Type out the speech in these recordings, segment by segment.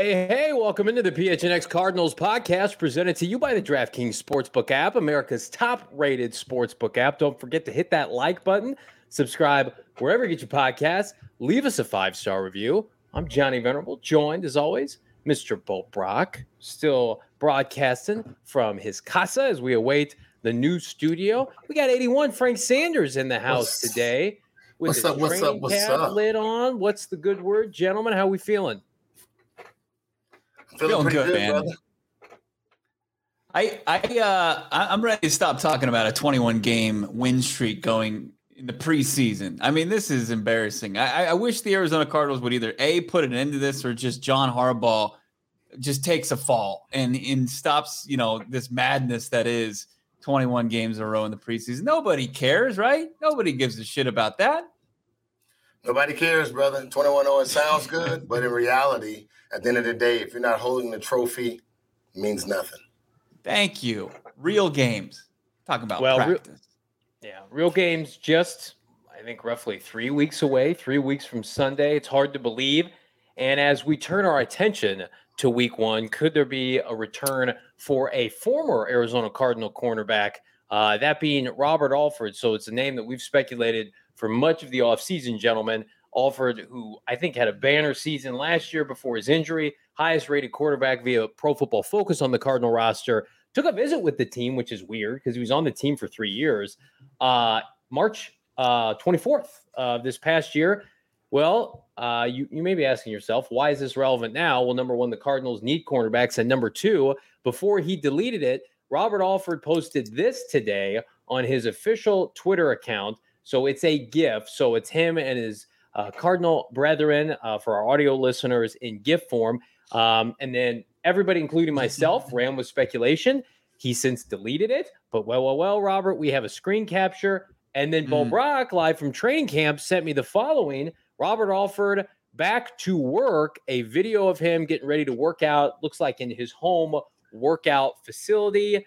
Hey, hey, welcome into the PHNX Cardinals podcast presented to you by the DraftKings Sportsbook app, America's top rated sportsbook app. Don't forget to hit that like button, subscribe wherever you get your podcasts, leave us a five star review. I'm Johnny Venerable, joined as always, Mr. Bo Brock, still broadcasting from his casa as we await the new studio. We got 81 Frank Sanders in the house What's- today with what's his up, what's up, what's up? lid on. What's the good word, gentlemen? How we feeling? Feeling, Feeling good, good, man. brother. I I uh I- I'm ready to stop talking about a 21 game win streak going in the preseason. I mean, this is embarrassing. I, I- I wish the Arizona Cardinals would either a put an end to this or just John Harbaugh just takes a fall and and stops you know this madness that is 21 games in a row in the preseason. Nobody cares, right? Nobody gives a shit about that. Nobody cares, brother. 21 0, it sounds good, but in reality, at the end of the day, if you're not holding the trophy, it means nothing. Thank you. Real games. Talk about Well, re- practice. Yeah, real games just I think roughly three weeks away, three weeks from Sunday. It's hard to believe. And as we turn our attention to week one, could there be a return for a former Arizona Cardinal cornerback? Uh, that being Robert Alford. So it's a name that we've speculated for much of the offseason, gentlemen. Alford, who I think had a banner season last year before his injury, highest rated quarterback via Pro Football Focus on the Cardinal roster, took a visit with the team, which is weird because he was on the team for three years. Uh, March uh, 24th of this past year. Well, uh, you, you may be asking yourself, why is this relevant now? Well, number one, the Cardinals need cornerbacks. And number two, before he deleted it, Robert Alford posted this today on his official Twitter account. So it's a GIF. So it's him and his uh, Cardinal brethren uh, for our audio listeners in GIF form. Um, and then everybody, including myself, ran with speculation. He since deleted it. But well, well, well, Robert, we have a screen capture. And then Bo Mm. Brock, live from training camp, sent me the following Robert Alford back to work, a video of him getting ready to work out. Looks like in his home workout facility.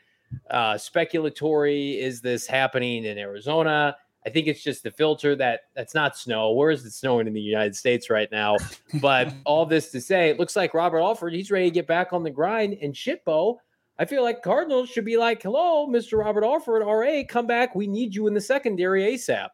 Uh, speculatory is this happening in Arizona? I think it's just the filter that that's not snow. Where is it snowing in the United States right now? But all this to say, it looks like Robert Alford, he's ready to get back on the grind. And Shitbo, I feel like Cardinals should be like, hello, Mr. Robert Alford, RA, come back. We need you in the secondary ASAP.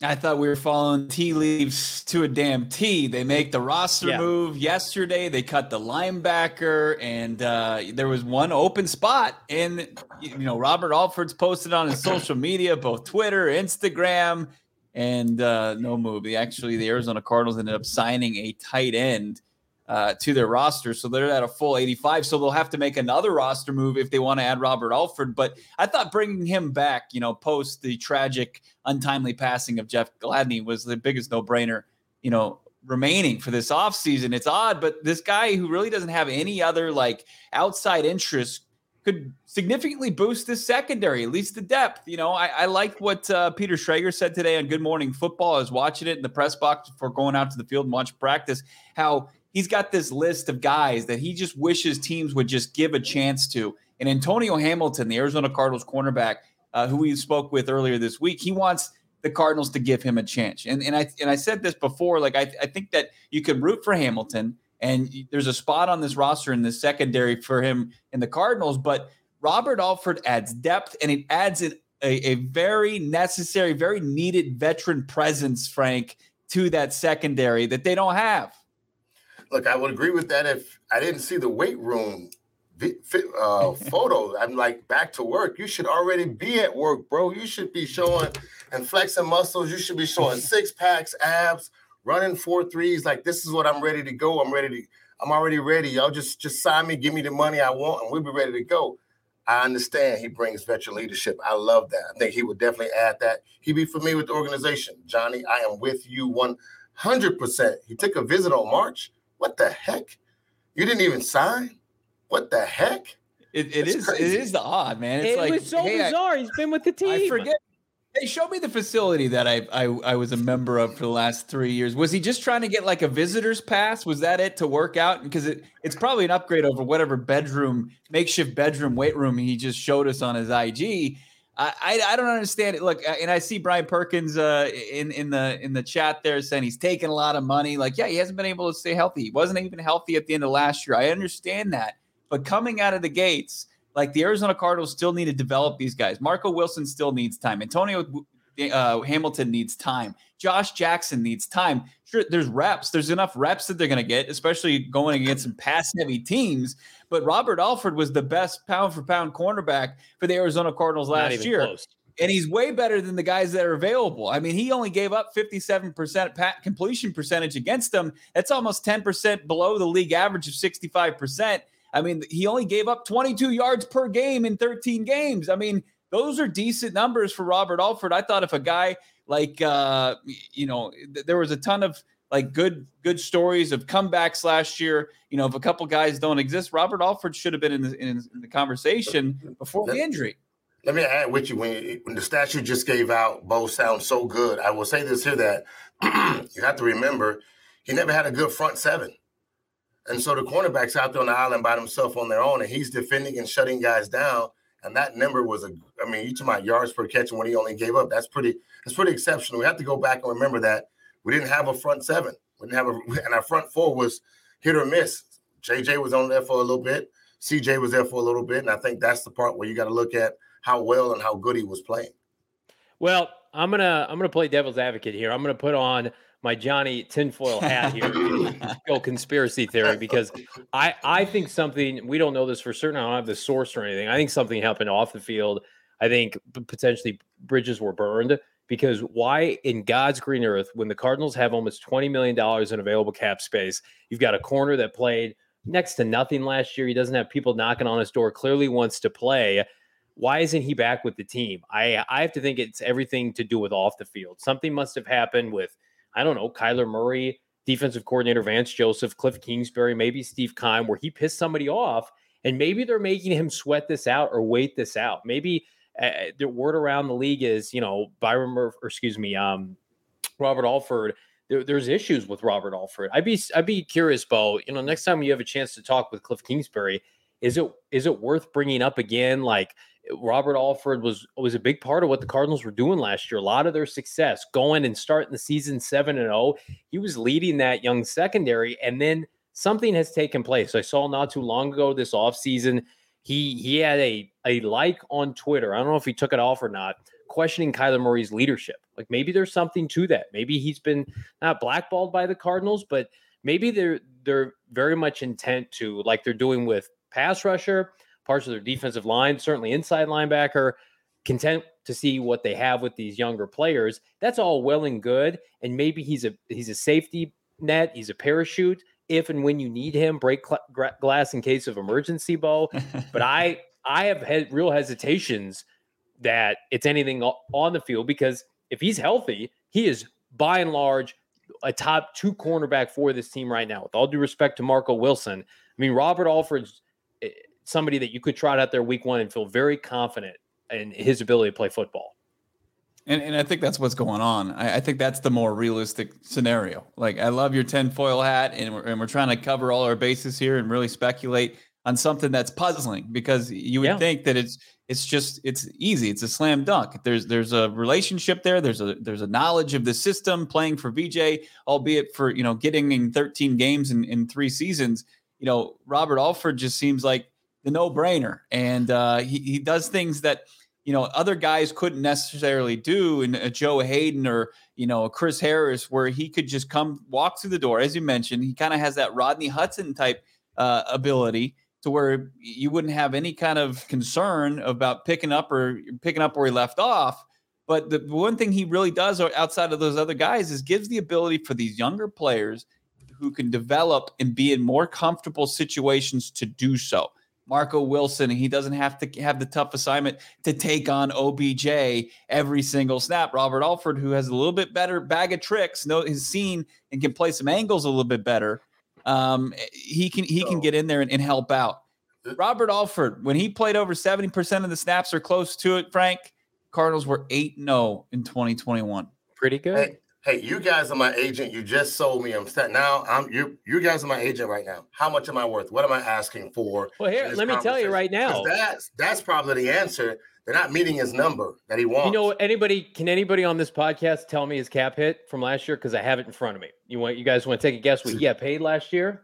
I thought we were following tea leaves to a damn T. They make the roster Yeah. move yesterday. They cut the linebacker, and uh, there was one open spot. And you know, Robert Alford's posted on his social media, both Twitter, Instagram, and uh, no move. They actually, the Arizona Cardinals ended up signing a tight end uh, to their roster, so they're at a full 85. So they'll have to make another roster move if they want to add Robert Alford. But I thought bringing him back, you know, post the tragic, untimely passing of Jeff Gladney was the biggest no brainer, you know, remaining for this offseason. It's odd, but this guy who really doesn't have any other like outside interest could significantly boost this secondary, at least the depth. You know, I, I like what uh, Peter Schrager said today on Good Morning Football. I was watching it in the press box before going out to the field and watch practice. How he's got this list of guys that he just wishes teams would just give a chance to. And Antonio Hamilton, the Arizona Cardinals cornerback, uh, who we spoke with earlier this week, he wants the Cardinals to give him a chance. And and I and I said this before, like I, I think that you can root for Hamilton, and there's a spot on this roster in the secondary for him in the Cardinals, but Robert Alford adds depth and it adds an, a, a very necessary, very needed veteran presence, Frank, to that secondary that they don't have. Look, I would agree with that if I didn't see the weight room uh, photo. I'm like, back to work. You should already be at work, bro. You should be showing and flexing muscles. You should be showing six packs, abs, running four threes. Like, this is what I'm ready to go. I'm ready to, I'm already ready. Y'all just just sign me, give me the money I want, and we'll be ready to go. I understand he brings veteran leadership. I love that. I think he would definitely add that. He'd be familiar with the organization. Johnny, I am with you 100%. He took a visit on March. What the heck? You didn't even sign? What the heck? It, it is it is the odd man. It's it like was so hey, bizarre. I, He's been with the team. I forget. Hey, show me the facility that I, I I was a member of for the last three years. Was he just trying to get like a visitor's pass? Was that it to work out? Because it, it's probably an upgrade over whatever bedroom, makeshift bedroom, weight room he just showed us on his IG. I, I, don't understand it. Look, and I see Brian Perkins uh, in in the in the chat there saying he's taking a lot of money. Like, yeah, he hasn't been able to stay healthy. He wasn't even healthy at the end of last year. I understand that, but coming out of the gates like the Arizona Cardinals still need to develop these guys. Marco Wilson still needs time. Antonio uh, Hamilton needs time. Josh Jackson needs time. Sure, there's reps. There's enough reps that they're going to get, especially going against some pass heavy teams. But Robert Alford was the best pound for pound cornerback for the Arizona Cardinals last year. Close. And he's way better than the guys that are available. I mean, he only gave up 57% completion percentage against them. That's almost 10% below the league average of 65%. I mean, he only gave up 22 yards per game in 13 games. I mean, those are decent numbers for Robert Alford. I thought if a guy like uh, you know, th- there was a ton of like good good stories of comebacks last year. You know, if a couple guys don't exist, Robert Alford should have been in the, in, in the conversation before the injury. Let me add with you when, when the statue just gave out, both sound so good. I will say this here that you have to remember he never had a good front seven. And so the cornerback's out there on the island by himself on their own, and he's defending and shutting guys down. And that number was a, I mean, you talking about yards per catch and what he only gave up. That's pretty, that's pretty exceptional. We have to go back and remember that we didn't have a front seven. We didn't have a, and our front four was hit or miss. JJ was on there for a little bit. CJ was there for a little bit. And I think that's the part where you got to look at how well and how good he was playing. Well, I'm gonna I'm gonna play devil's advocate here. I'm gonna put on my Johnny tinfoil hat here, go conspiracy theory, because I I think something we don't know this for certain. I don't have the source or anything. I think something happened off the field. I think potentially bridges were burned because why in God's green earth when the Cardinals have almost twenty million dollars in available cap space, you've got a corner that played next to nothing last year. He doesn't have people knocking on his door. Clearly wants to play. Why isn't he back with the team? I I have to think it's everything to do with off the field. Something must have happened with I don't know, Kyler Murray, defensive coordinator Vance Joseph, Cliff Kingsbury, maybe Steve Keim, where he pissed somebody off, and maybe they're making him sweat this out or wait this out. Maybe uh, the word around the league is, you know, Byron, Murph, or excuse me, um, Robert Alford. There, there's issues with Robert Alford. I'd be, I'd be curious, Bo. You know, next time you have a chance to talk with Cliff Kingsbury, is it, is it worth bringing up again? Like, Robert Alford was was a big part of what the Cardinals were doing last year. A lot of their success going and starting the season 7 and 0. He was leading that young secondary and then something has taken place. I saw not too long ago this offseason he he had a a like on Twitter. I don't know if he took it off or not, questioning Kyler Murray's leadership. Like maybe there's something to that. Maybe he's been not blackballed by the Cardinals, but maybe they're they're very much intent to like they're doing with pass rusher parts of their defensive line, certainly inside linebacker, content to see what they have with these younger players. That's all well and good. And maybe he's a he's a safety net, he's a parachute if and when you need him, break cl- glass in case of emergency, Bo. but I I have had real hesitations that it's anything on the field because if he's healthy, he is by and large a top two cornerback for this team right now. With all due respect to Marco Wilson, I mean Robert Alford's somebody that you could trot out there week one and feel very confident in his ability to play football. And, and I think that's what's going on. I, I, think that's the more realistic scenario. Like, I love your tinfoil hat, and we're, and we're trying to cover all our bases here and really speculate on something that's puzzling because you would yeah. think that it's it's just it's easy. It's a slam dunk. There's there's a relationship there. There's a there's a knowledge of the system playing for VJ, albeit for you know getting in 13 games in, in three seasons. You know, Robert Alford just seems like the no brainer. And uh, he, he does things that, you know, other guys couldn't necessarily do. And uh, Joe Haden or, you know, Chris Harris, where he could just come walk through the door. As you mentioned, he kind of has that Rodney Hudson type uh, ability to where you wouldn't have any kind of concern about picking up or picking up where he left off. But the one thing he really does outside of those other guys is gives the ability for these younger players who can develop and be in more comfortable situations to do so. Marco Wilson, and he doesn't have to have the tough assignment to take on OBJ every single snap. Robert Alford, who has a little bit better bag of tricks, know has seen and can play some angles a little bit better. Um, he can he can get in there and, and help out. Robert Alford, when he played over 70% of the snaps or close to it, Frank, Cardinals were 8 0 in 2021. Pretty good. Hey, hey, you guys are my agent. You just sold me. I'm set now. I'm you. You guys are my agent right now. How much am I worth? What am I asking for? Well, here, let me tell you right now. That's that's probably the answer. They're not meeting his number that he wants. You know, anybody can anybody on this podcast tell me his cap hit from last year because I have it in front of me. You want you guys want to take a guess what he got paid last year?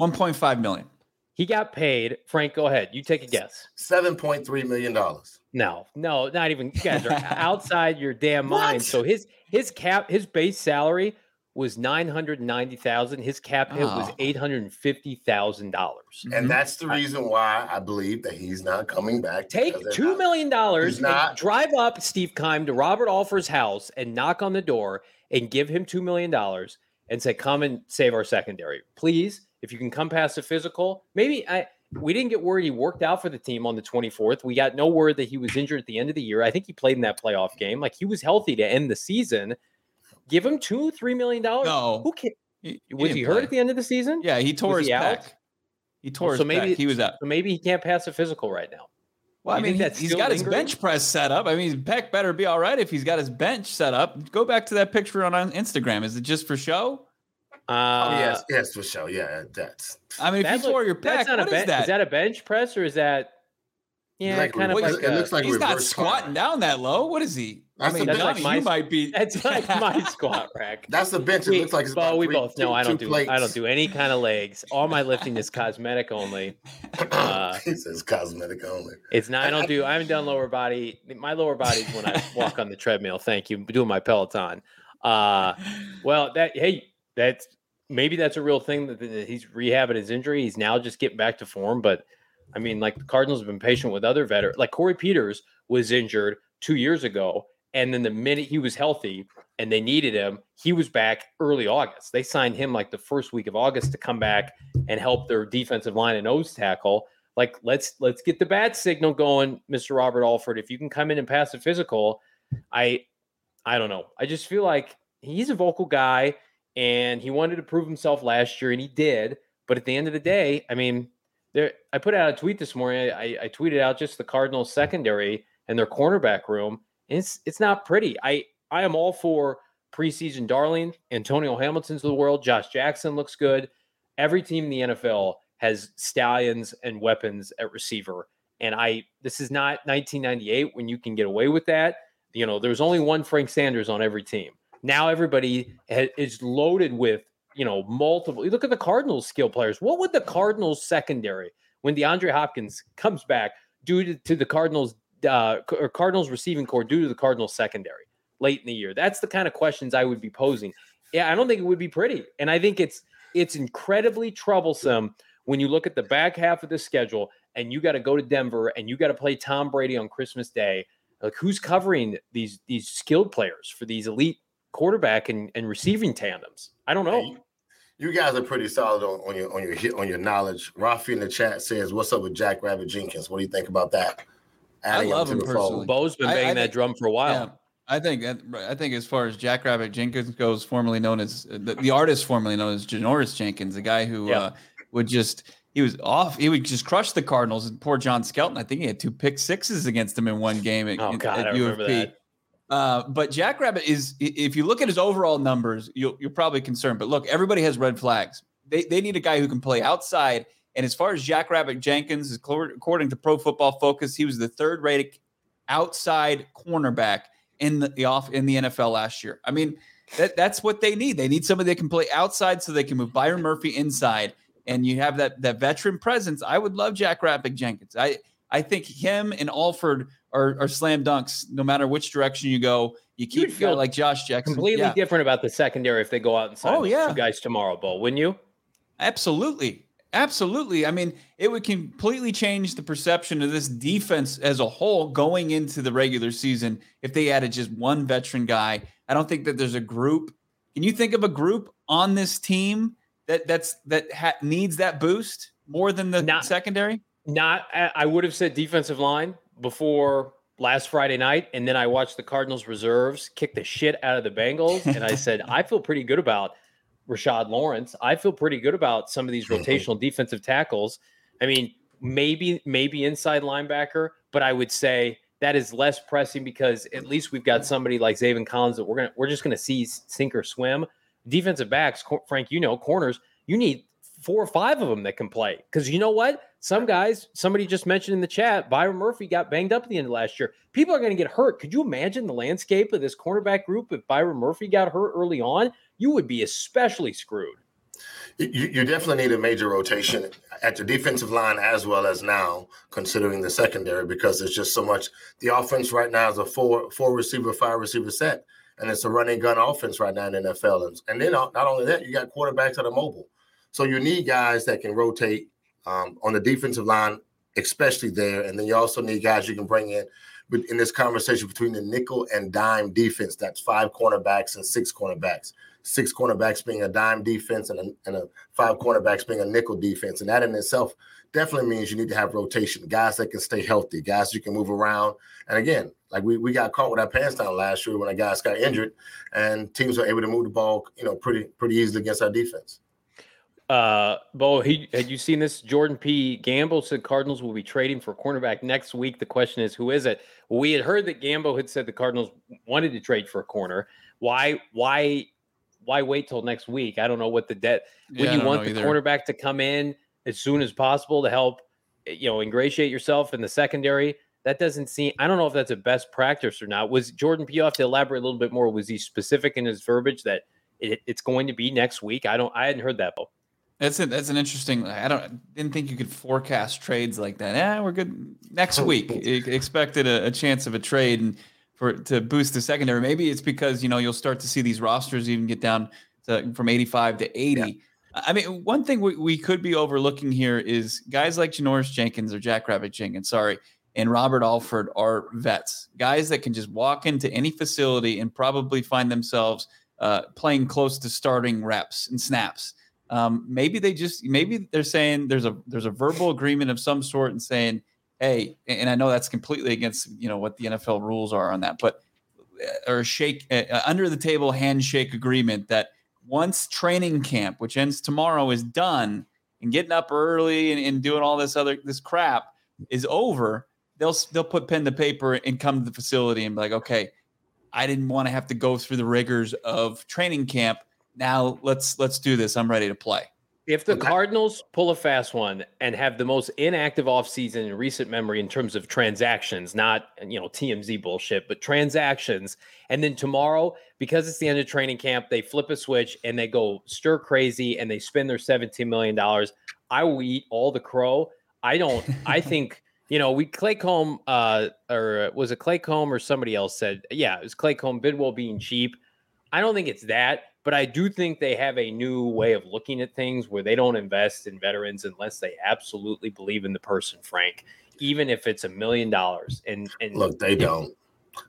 1.5 million. He got paid. Frank, go ahead. You take a guess. Seven point three million dollars. No, no, not even. You guys are outside your damn mind. So his his cap, his base salary was nine hundred ninety thousand. His cap hit oh. was eight hundred fifty thousand dollars. And mm-hmm. that's the reason why I believe that he's not coming back. Take two not, million dollars and drive up Steve Keim to Robert Alford's house and knock on the door and give him two million dollars and say, "Come and save our secondary, please." If you can come past a physical, maybe I we didn't get word he worked out for the team on the 24th. We got no word that he was injured at the end of the year. I think he played in that playoff game. Like he was healthy to end the season. Give him two, three million dollars. No, who can? He, was he, hurt at the end of the season? Yeah, he tore was his he pec. He tore oh, so maybe pec. He was out. So maybe he can't pass a physical right now. Well, I mean, he's, he's got lingering? his bench press set up. I mean, Peck better be all right if he's got his bench set up. Go back to that picture on Instagram. Is it just for show? Uh, oh, yes, yes, for sure. Yeah, that's. I mean, if you tore your pec, what is that? Is that a bench press or is that? Yeah, like kind of like. It looks like he's not squatting down that low. What is he? That's I mean, Johnny, like my, you might be. That's like my squat rack. That's the bench. It we, looks like it's well, we three, both know I don't do plates. I don't do any kind of legs. All my lifting is cosmetic only. Uh, he says cosmetic only. It's not. I don't do. I haven't done lower body. My lower body is when I walk on the treadmill. Thank you. Doing my Peloton. Uh, well, that hey, that's maybe that's a real thing that, he's rehabbing his injury. He's now just getting back to form. But I mean, like the Cardinals have been patient with other veterans. Like Corey Peters was injured two years ago. And then the minute he was healthy and they needed him, he was back early August. They signed him like the first week of August to come back and help their defensive line and nose tackle. Like let's let's get the bad signal going, Mr. Robert Alford. If you can come in and pass a physical, I I don't know. I just feel like he's a vocal guy and he wanted to prove himself last year, and he did. But at the end of the day, I mean, there. I put out a tweet this morning. I, I tweeted out just the Cardinals secondary and their cornerback room. It's it's not pretty. I I am all for preseason darling. Antonio Hamilton's of the world. Josh Jackson looks good. Every team in the NFL has stallions and weapons at receiver. And I this is not 1998 when you can get away with that. You know, there's only one Frank Sanders on every team. Now everybody is loaded with you know multiple. You look at the Cardinals skill players. What would the Cardinals secondary when DeAndre Hopkins comes back due to, to the Cardinals uh, or Cardinals receiving corps due to the Cardinals secondary late in the year? That's the kind of questions I would be posing. Yeah, I don't think it would be pretty, and I think it's it's incredibly troublesome when you look at the back half of the schedule and you got to go to Denver and you got to play Tom Brady on Christmas Day. Like who's covering these these skilled players for these elite quarterback and, and receiving tandems. I don't know. Hey, you guys are pretty solid on, on your on your on your knowledge. Rafi in the chat says, "What's up with Jack Rabbit Jenkins? What do you think about that?" Adding I love him personally. Bo's been banging I, I that think, drum for a while. Yeah, I think I think as far as Jack Rabbit Jenkins goes, formerly known as the, the artist formerly known as Janoris Jenkins, the guy who yeah. uh, would just he was off. He would just crush the Cardinals. And poor John Skelton, I think he had two pick sixes against him in one game at, oh, God, at UFP. Uh, but Jackrabbit is, if you look at his overall numbers, you'll, you're probably concerned. But look, everybody has red flags. They, they need a guy who can play outside. And as far as Jackrabbit Jenkins, is according to Pro Football Focus, he was the third rated outside cornerback in the, the off in the NFL last year. I mean, that, that's what they need. They need somebody that can play outside so they can move Byron Murphy inside. And you have that that veteran presence. I would love Jackrabbit Jenkins. I I think him and Alford are, are slam dunks no matter which direction you go. You keep feel like Josh Jackson. Completely yeah. different about the secondary if they go out and sign oh, yeah. two guys tomorrow, Bo, wouldn't you? Absolutely. Absolutely. I mean, it would completely change the perception of this defense as a whole going into the regular season if they added just one veteran guy. I don't think that there's a group. Can you think of a group on this team that that's that ha- needs that boost more than the Not, secondary? Not, I would have said defensive line before last Friday night, and then I watched the Cardinals reserves kick the shit out of the Bengals, and I said I feel pretty good about Rashard Lawrence. I feel pretty good about some of these mm-hmm. rotational defensive tackles. I mean, maybe maybe inside linebacker, but I would say that is less pressing because at least we've got somebody like Zaven Collins that we're gonna we're just gonna see sink or swim. Defensive backs, Frank, you know, corners, you need four or five of them that can play. Because you know what? Some guys, somebody just mentioned in the chat, Byron Murphy got banged up at the end of last year. People are going to get hurt. Could you imagine the landscape of this cornerback group if Byron Murphy got hurt early on? You would be especially screwed. You, you definitely need a major rotation at the defensive line as well as now, considering the secondary, because there's just so much. The offense right now is a four four receiver, five receiver set, and it's a running gun offense right now in the NFL. And, and then uh, not only that, you got quarterbacks that are mobile. So you need guys that can rotate um, on the defensive line, especially there. And then you also need guys you can bring in in this conversation between the nickel and dime defense. That's five cornerbacks and six cornerbacks six cornerbacks being a dime defense and a, and a five cornerbacks being a nickel defense. And that in itself definitely means you need to have rotation, guys that can stay healthy, guys you can move around. And again, like we, we got caught with our pants down last year when our guys got injured and teams were able to move the ball, you know, pretty pretty easily against our defense. Uh, Bo, he, had you seen this? Jordan P. Gamble said Cardinals will be trading for cornerback next week. The question is, who is it? Well, we had heard that Gamble had said the Cardinals wanted to trade for a corner. Why? Why why wait till next week? I don't know what the debt. Would yeah, you want the either. cornerback to come in as soon as possible to help, eh, you know, ingratiate yourself in the secondary? That doesn't seem. I don't know if that's a best practice or not. Was Jordan P. off to elaborate a little bit more? Was he specific in his verbiage that it, it's going to be next week? I don't. I hadn't heard that. Though. That's it. That's an interesting. I don't didn't think you could forecast trades like that. Yeah, we're good next week. Expected a, a chance of a trade and for to boost the secondary. Maybe it's because you know you'll start to see these rosters even get down to, from 85 to 80. Yeah. I mean, one thing we, we could be overlooking here is guys like Janoris Jenkins or Jack Rabbit Jenkins, sorry, and Robert Alford are vets, guys that can just walk into any facility and probably find themselves uh, playing close to starting reps and snaps. Um, maybe they just maybe they're saying there's a there's a verbal agreement of some sort and saying hey, and I know that's completely against you know what the NFL rules are on that, but uh, or shake uh, under the table handshake agreement that once training camp, which ends tomorrow, is done and getting up early and, and doing all this other this crap is over, they'll they'll put pen to paper and come to the facility and be like, okay, I didn't want to have to go through the rigors of training camp. Now let's let's do this. I'm ready to play. If the Cardinals pull a fast one and have the most inactive offseason in recent memory in terms of transactions, not you know TMZ bullshit, but transactions, and then tomorrow, because it's the end of training camp, they flip a switch and they go stir crazy and they spend their $17 million. I will eat all the crow. I don't, I think, you know, we Claycomb, uh, or was it Claycomb or somebody else said, yeah, it was Claycomb Bidwell being cheap. I don't think it's that. But I do think they have a new way of looking at things where they don't invest in veterans unless they absolutely believe in the person, Frank, even if it's a million dollars. And and look, they don't.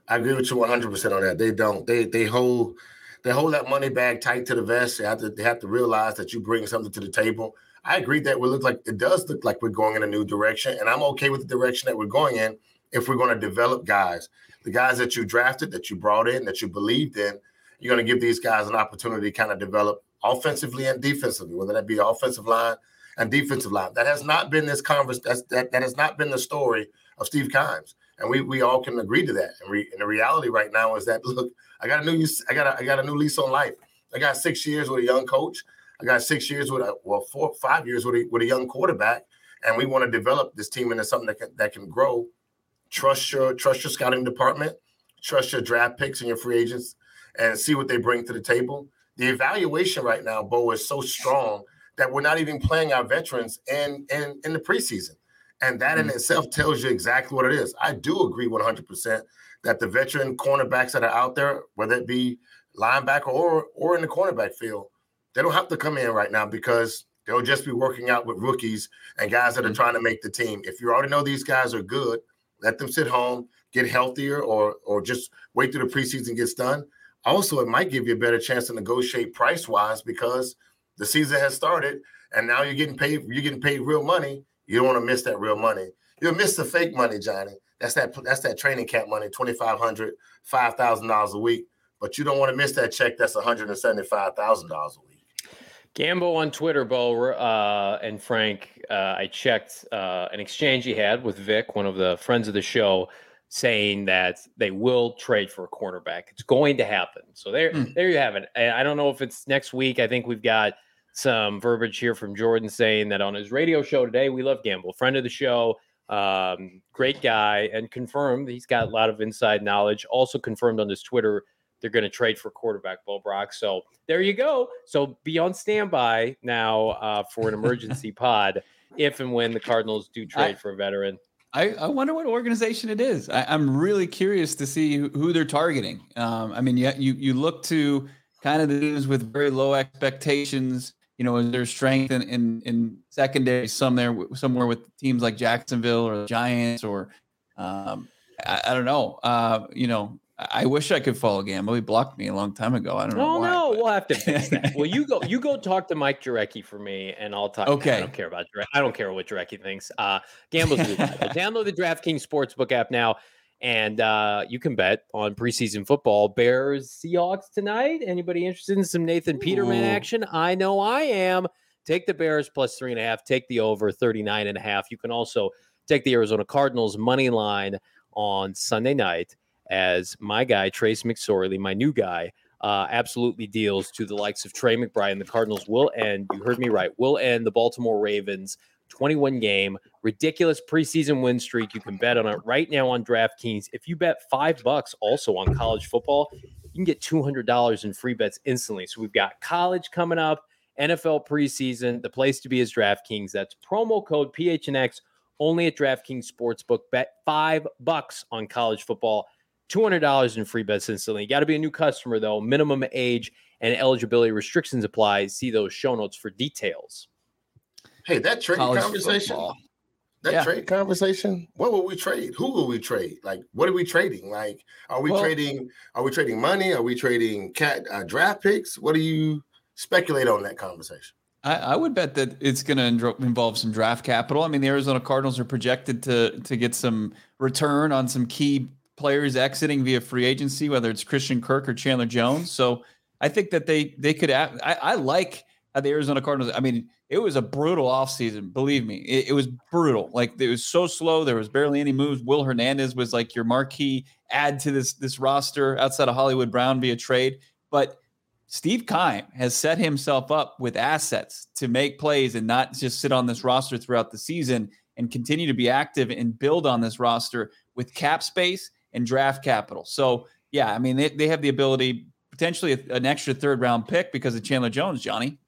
I agree with you 100 percent on that. They don't. They they hold they hold that money bag tight to the vest. They have to they have to realize that you bring something to the table. I agree that we look like it does look like we're going in a new direction, and I'm okay with the direction that we're going in if we're going to develop guys, the guys that you drafted, that you brought in, that you believed in you're going to give these guys an opportunity to kind of develop offensively and defensively, whether that be offensive line and defensive line. That has not been this converse. That that has not been the story of Steve Keim, and we we all can agree to that. And, re, and the reality right now is that look, I got a new I got a, I got a new lease on life. I got six years with a young coach. I got six years with a well four five years with a, with a young quarterback, and we want to develop this team into something that can that can grow. Trust your trust your scouting department. Trust your draft picks and your free agents and see what they bring to the table. The evaluation right now, Bo, is so strong that we're not even playing our veterans in in, in the preseason. And that mm-hmm. in itself tells you exactly what it is. I do agree 100% that the veteran cornerbacks that are out there, whether it be linebacker or or in the cornerback field, they don't have to come in right now because they'll just be working out with rookies and guys that are mm-hmm. trying to make the team. If you already know these guys are good, let them sit home, get healthier, or or just wait till the preseason gets done. Also, it might give you a better chance to negotiate price wise because the season has started and now you're getting paid. You're getting paid real money. You don't want to miss that real money. You'll miss the fake money, Johnny. That's that that's that training camp money, $2,500, $5,000 a week. But you don't want to miss that check that's $175,000 a week. Gambo on Twitter, Bo uh, and Frank. Uh, I checked uh, an exchange he had with Vic, one of the friends of the show, saying that they will trade for a cornerback. It's going to happen. So there, mm. there you have it. I don't know if it's next week. I think we've got some verbiage here from Jordan saying that on his radio show today, we love Gamble, friend of the show, um, great guy, and confirmed he's got a lot of inside knowledge. Also confirmed on his Twitter they're going to trade for quarterback Bo Brock. So there you go. So be on standby now uh, for an emergency pod if and when the Cardinals do trade I, for a veteran. I, I wonder what organization it is. I, am really curious to see who they're targeting. Um, I mean, you, you you look to kind of the teams with very low expectations. You know, is there strength in, in, in secondary some there somewhere with teams like Jacksonville or Giants or um, I, I, don't know. Uh, you know, I wish I could follow Gamble. He blocked me a long time ago. I don't know. Oh no, but... we'll have to fix that. well, you go, you go talk to Mike Jurecki for me, and I'll talk. Okay. I don't care about Jurecki. I don't care what Jurecki thinks. Uh, Gamble's good. download the DraftKings Sportsbook app now, and uh, you can bet on preseason football. Bears Seahawks tonight. Anybody interested in some Nathan Peterman Ooh. action? I know I am. Take the Bears plus three and a half. Take the over 39 and a half. You can also take the Arizona Cardinals money line on Sunday night as my guy, Trace McSorley, my new guy, uh, absolutely deals to the likes of Trey McBride. The Cardinals will end, you heard me right, will end the Baltimore Ravens 21 game, ridiculous preseason win streak. You can bet on it right now on DraftKings. If you bet five bucks also on college football, you can get $200 in free bets instantly. So we've got college coming up, NFL preseason. The place to be is DraftKings. That's promo code PHNX only at DraftKings Sportsbook. Bet five bucks on college football $200 in free bets instantly. You got to be a new customer, though. Minimum age and eligibility restrictions apply. See those show notes for details. Hey, that trade College conversation. Football. That yeah. trade conversation. What will we trade? Who will we trade? Like, what are we trading? Like, are we well, trading? Are we trading money? Are we trading cat uh, draft picks? What do you speculate on that conversation? I, I would bet that it's going to involve some draft capital. I mean, the Arizona Cardinals are projected to to get some return on some key players exiting via free agency, whether it's Christian Kirk or Chandler Jones. So I think that they they could. I, I like the Arizona Cardinals. I mean, it was a brutal offseason. Believe me, it, it, was brutal. Like it was so slow. There was barely any moves. Will Hernandez was like your marquee add to this this roster outside of Hollywood Brown via trade. But Steve Keim has set himself up with assets to make plays and not just sit on this roster throughout the season and continue to be active and build on this roster with cap space and draft capital. So, yeah, I mean, they, they have the ability potentially an extra third round pick because of Chandler Jones, Johnny.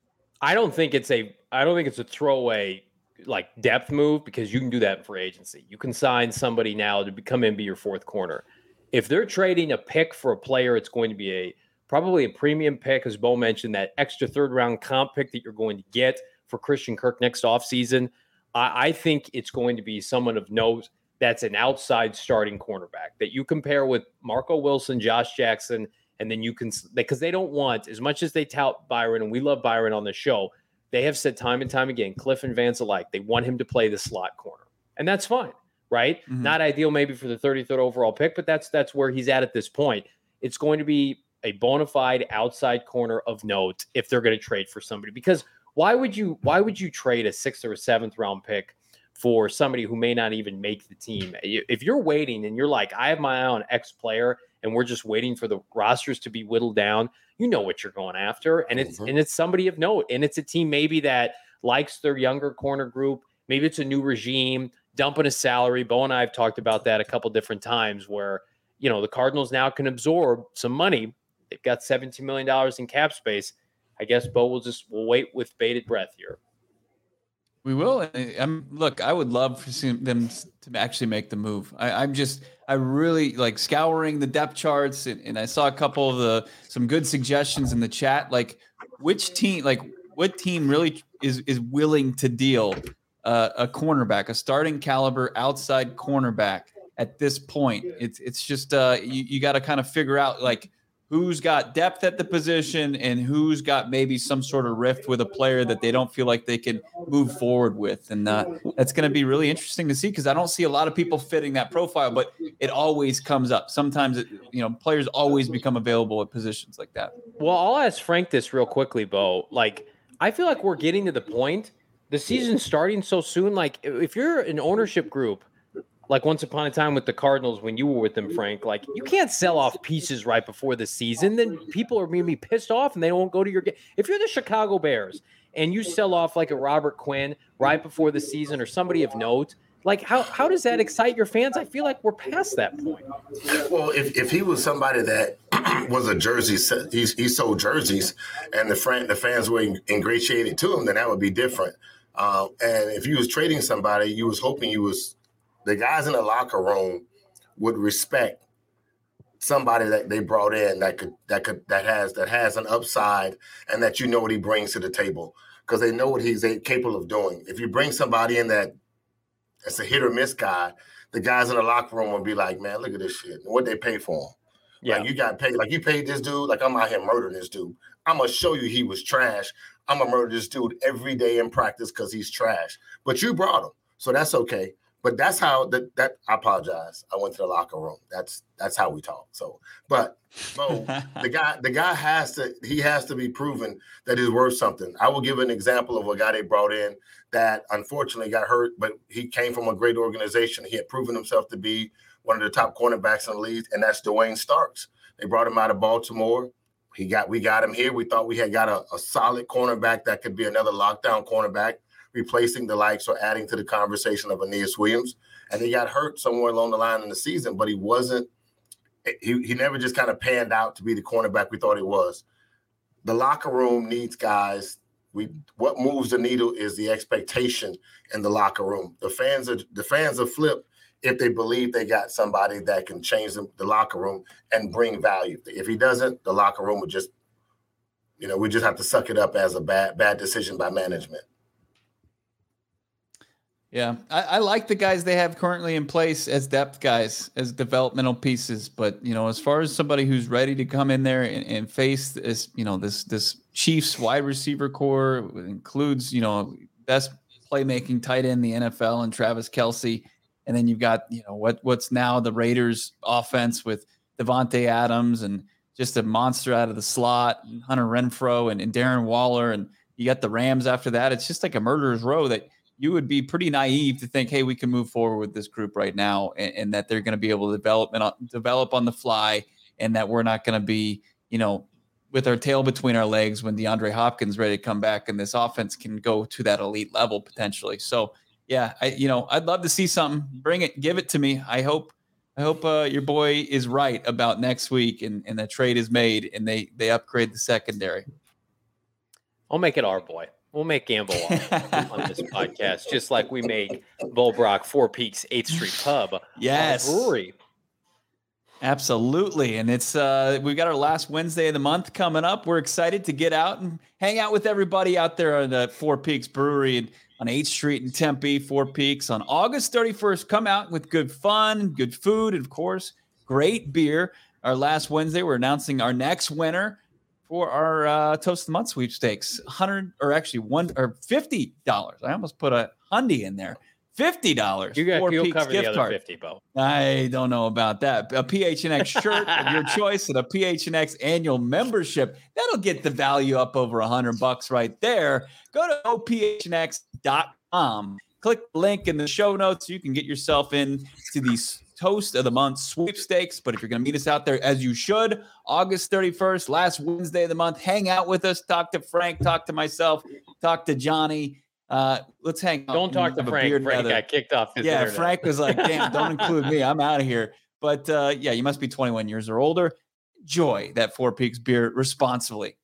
I don't think it's a I don't think it's a throwaway like depth move because you can do that free agency. You can sign somebody now to come in be your fourth corner. If they're trading a pick for a player, it's going to be a probably a premium pick, as Bo mentioned, that extra third round comp pick that you're going to get for Christian Kirk next offseason. I, I think it's going to be someone of note that's an outside starting cornerback that you compare with Marco Wilson, Josh Jackson, and then you can because they don't want as much as they tout Byron, and we love Byron on the show. They have said time and time again, Cliff and Vance alike, they want him to play the slot corner, and that's fine, right? Mm-hmm. Not ideal maybe for the 33rd overall pick, but that's that's where he's at at this point. It's going to be a bona fide outside corner of note if they're going to trade for somebody because why would you why would you trade a sixth or a seventh round pick for somebody who may not even make the team. If you're waiting and you're like, I have my eye on X player and we're just waiting for the rosters to be whittled down, you know what you're going after. And it's mm-hmm. and it's somebody of note. And it's a team maybe that likes their younger corner group. Maybe it's a new regime, dumping a salary. Bo and I have talked about that a couple different times where, you know, the Cardinals now can absorb some money. They've got $17 million in cap space. I guess Bo will just will wait with bated breath here. We will. I'm look. I would love for them to actually make the move. I, am just, I really like scouring the depth charts, and, and, I saw a couple of the some good suggestions in the chat. Like, which team, like, what team really is is willing to deal uh, a cornerback, a starting caliber outside cornerback at this point? It's it's just uh, you, you got to kind of figure out like who's got depth at the position and who's got maybe some sort of rift with a player that they don't feel like they can move forward with. And uh, that's going to be really interesting to see because I don't see a lot of people fitting that profile, but it always comes up. Sometimes, it, you know, players always become available at positions like that. Well, I'll ask Frank this real quickly, Bo. Like, I feel like we're getting to the point, the season starting so soon. Like, if you're an ownership group, like once upon a time with the Cardinals when you were with them, Frank. Like you can't sell off pieces right before the season. Then people are going to be pissed off and they won't go to your game. If you're the Chicago Bears and you sell off like a Robert Quinn right before the season or somebody of note, like how how does that excite your fans? I feel like we're past that point. Well, if, if he was somebody that was a jersey, he's, he sold jerseys, and the friend, the fans were ingratiated to him, then that would be different. Uh, and if you was trading somebody, you was hoping you was the guys in the locker room would respect somebody that they brought in that could that could that has that has an upside and that you know what he brings to the table because they know what he's capable of doing. If you bring somebody in that that's a hit or miss guy, the guys in the locker room will be like, "Man, look at this shit. What they pay for him? Yeah, like you got paid. Like you paid this dude. Like I'm out here murdering this dude. I'm gonna show you he was trash. I'm gonna murder this dude every day in practice because he's trash. But you brought him, so that's okay. But that's how that that I apologize. I went to the locker room. That's that's how we talk. So, but Bo, the guy the guy has to he has to be proven that he's worth something. I will give an example of a guy they brought in that unfortunately got hurt, but he came from a great organization. He had proven himself to be one of the top cornerbacks in the league, and that's Duane Starks. They brought him out of Baltimore. He got we got him here. We thought we had got a, a solid cornerback that could be another lockdown cornerback replacing the likes or adding to the conversation of Aeneas Williams. And he got hurt somewhere along the line in the season, but he wasn't, he, he never just kind of panned out to be the cornerback we thought he was. The locker room needs guys. We what moves the needle is the expectation in the locker room. The fans are the fans are flipped if they believe they got somebody that can change the, the locker room and bring value. If he doesn't, the locker room would just, you know, we just have to suck it up as a bad bad decision by management. Yeah, I, I, like the guys they have currently in place as depth guys, as developmental pieces. But you know, as far as somebody who's ready to come in there and, and face this, you know, this this Chiefs wide receiver corps includes, you know, best playmaking tight end the NFL and Travis Kelce, and then you've got you know what what's now the Raiders offense with Davante Adams and just a monster out of the slot, Hunter Renfrow and, and Darren Waller, and you got the Rams after that. It's just like a murderer's row that you would be pretty naive to think, hey, we can move forward with this group right now, and, and that they're going to be able to develop and uh, develop on the fly, and that we're not going to be, you know, with our tail between our legs when DeAndre Hopkins is ready to come back, and this offense can go to that elite level potentially. So, yeah, I, you know, I'd love to see something. Bring it, give it to me. I hope. I hope uh, your boy is right about next week and, and the trade is made and they they upgrade the secondary. I'll make it our boy. We'll make Gamble on, on this podcast, just like we make Bo Brock Four Peaks Eighth Street Pub. Yes, brewery. Absolutely, and it's uh, we've got our last Wednesday of the month coming up. We're excited to get out and hang out with everybody out there on the Four Peaks Brewery on 8th Street in Tempe, Four Peaks on August 31st. Come out with good fun, good food, and of course, great beer. Our last Wednesday, we're announcing our next winner for our uh, toast of the month sweepstakes. Hundred or actually one or fifty dollars. I almost put a hundy in there. Fifty dollars. You got you'll cover gift the other card. fifty, Bo. I don't know about that. A PHNX shirt of your choice and a PHNX annual membership. That'll get the value up over a hundred bucks right there. Go to gophnx.com. Click the link in the show notes. You can get yourself in to these toast of the month sweepstakes. But if you're going to meet us out there, as you should, August 31st, last Wednesday of the month, hang out with us, talk to Frank, talk to myself, talk to Johnny. Uh, let's hang. Don't talk to Frank. Frank together. got kicked off. yeah, internet. Frank was like, "Damn, don't include me. I'm out of here." But uh, yeah, you must be 21 years or older. Enjoy that Four Peaks beer responsibly.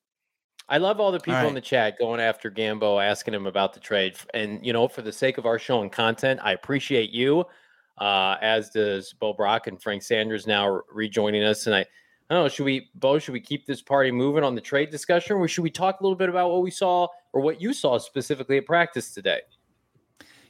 I love all the people all right. in the chat going after Gambo, asking him about the trade. And you know, for the sake of our show and content, I appreciate you uh, as does Bo Brock and Frank Sanders now rejoining us. tonight. I, don't know, should we, Bo, should we keep this party moving on the trade discussion, or should we talk a little bit about what we saw or what you saw specifically at practice today?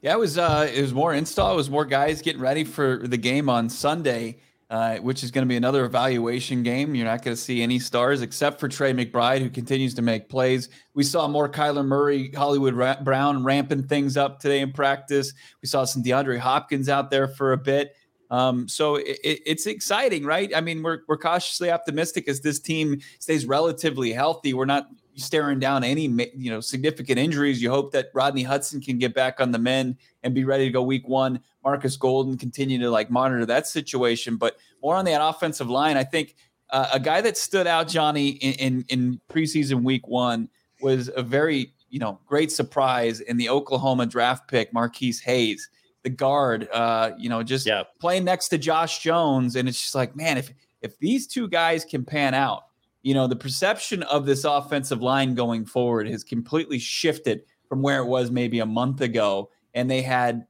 Yeah, it was uh, it was more install. It was more guys getting ready for the game on Sunday. Uh, which is going to be another evaluation game. You're not going to see any stars except for Trey McBride, who continues to make plays. We saw more Kyler Murray, Hollywood Ra- Brown ramping things up today in practice. We saw some DeAndre Hopkins out there for a bit. Um, so it, it's exciting, right? I mean, we're, we're cautiously optimistic as this team stays relatively healthy. We're not staring down any you know significant injuries. You hope that Rodney Hudson can get back on the men and be ready to go week one. Markus Golden continue to like monitor that situation, but more on that offensive line. I think uh, a guy that stood out, Johnny, in, in in preseason week one was a very you know great surprise in the Oklahoma draft pick, Marquis Hayes the guard, uh, you know, just yeah. playing next to Josh Jones. And it's just like, man, if if these two guys can pan out, you know, the perception of this offensive line going forward has completely shifted from where it was maybe a month ago. And they had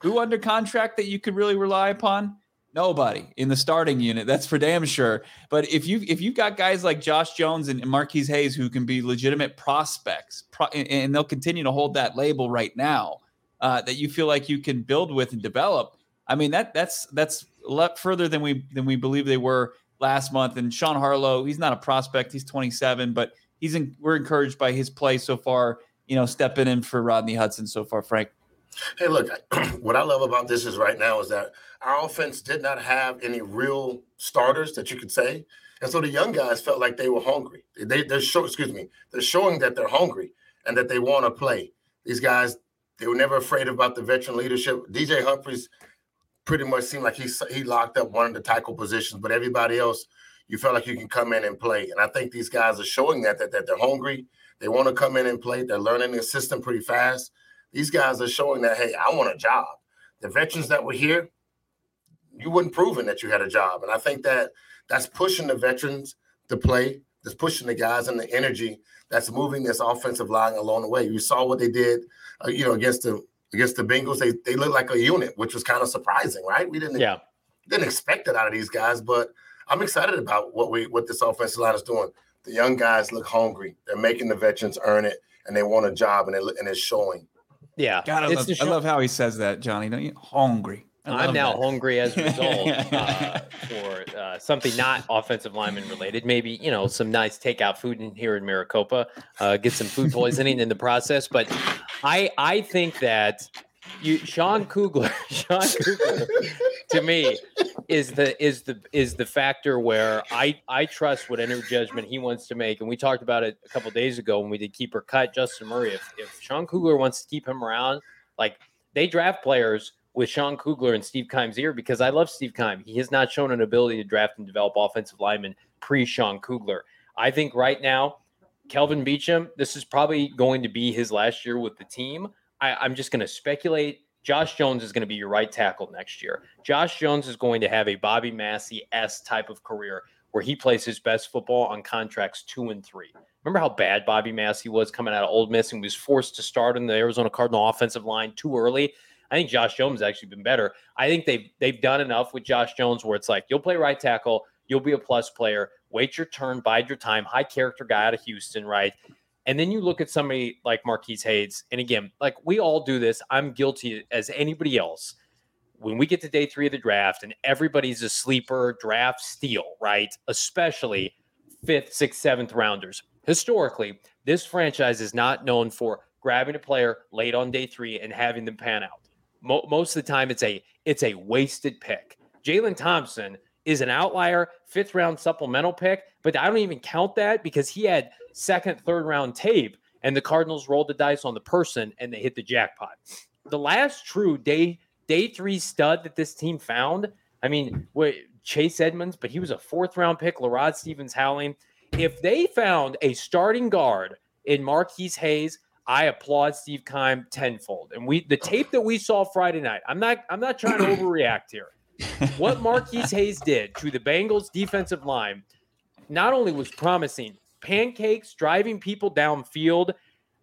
who under contract that you could really rely upon? Nobody in the starting unit. That's for damn sure. But if you if you've got guys like Josh Jones and Marquis Hayes who can be legitimate prospects, pro, and they'll continue to hold that label right now, uh, that you feel like you can build with and develop. I mean that that's that's a lot further than we than we believe they were last month. And Sean Harlow, he's not a prospect; he's 27, but he's in, we're encouraged by his play so far. You know, stepping in for Rodney Hudson so far, Frank. Hey, look, what I love about this is right now is that our offense did not have any real starters that you could say. And so the young guys felt like they were hungry. They, they're show, excuse me, they're showing that they're hungry and that they want to play. These guys, they were never afraid about the veteran leadership. DJ Humphries pretty much seemed like he he locked up one of the tackle positions, but everybody else, you felt like you can come in and play. And I think these guys are showing that that, that they're hungry. They want to come in and play. They're learning the system pretty fast. These guys are showing that hey, I want a job. The veterans that were here, you wouldn't proven that you had a job, and I think that that's pushing the veterans to play. That's pushing the guys and the energy that's moving this offensive line along the way. You saw what they did, uh, you know, against the against the Bengals. They they looked like a unit, which was kind of surprising, right? We didn't yeah. didn't expect it out of these guys, but I'm excited about what we what this offensive line is doing. The young guys look hungry. They're making the veterans earn it, and they want a job, and, it, and it's showing. Yeah, God, I, love, I love how he says that, Johnny. Don't you? Hungry. I'm now that. hungry as a result uh, for uh, something not offensive lineman related. Maybe you know some nice takeout food in here in Maricopa. Uh, get some food poisoning in the process. But I I think that you Sean Kugler Sean Kugler to me is the is the is the factor where I I trust whatever judgment he wants to make. And we talked about it a couple days ago when we did keeper cut Justin Murray. If if Sean Kugler wants to keep him around, like they draft players with Sean Kugler and Steve Keim's ear because I love Steve Keim. He has not shown an ability to draft and develop offensive linemen pre Sean Kugler. I think right now, Kelvin Beachum, this is probably going to be his last year with the team. I, I'm just going to speculate. Josh Jones is going to be your right tackle next year. Josh Jones is going to have a Bobby Massie S type of career where he plays his best football on contracts two and three. Remember how bad Bobby Massie was coming out of Ole Miss and was forced to start in the Arizona Cardinal offensive line too early? I think Josh Jones has actually been better. I think they've they've done enough with Josh Jones where it's like you'll play right tackle, you'll be a plus player, wait your turn, bide your time, high character guy out of Houston, right? And then you look at somebody like Marquis Hayes, and again, like we all do this. I'm guilty as anybody else. When we get to day three of the draft and everybody's a sleeper draft steal, right? Especially fifth, sixth, seventh rounders. Historically, this franchise is not known for grabbing a player late on day three and having them pan out mo- most of the time it's a it's a wasted pick. Jalen Thompson is an outlier, fifth round supplemental pick, but I don't even count that because he had second, third round tape, and the Cardinals rolled the dice on the person and they hit the jackpot. The last true day day three stud that this team found, I mean, wait, Chase Edmonds, but he was a fourth round pick. LaRod Stephens-Howling. If they found a starting guard in Marquis Hayes, I applaud Steve Keim tenfold. And we the tape that we saw Friday night, I'm not I'm not trying to overreact here. What Marquis Hayes did to the Bengals defensive line not only was promising, pancakes, driving people downfield.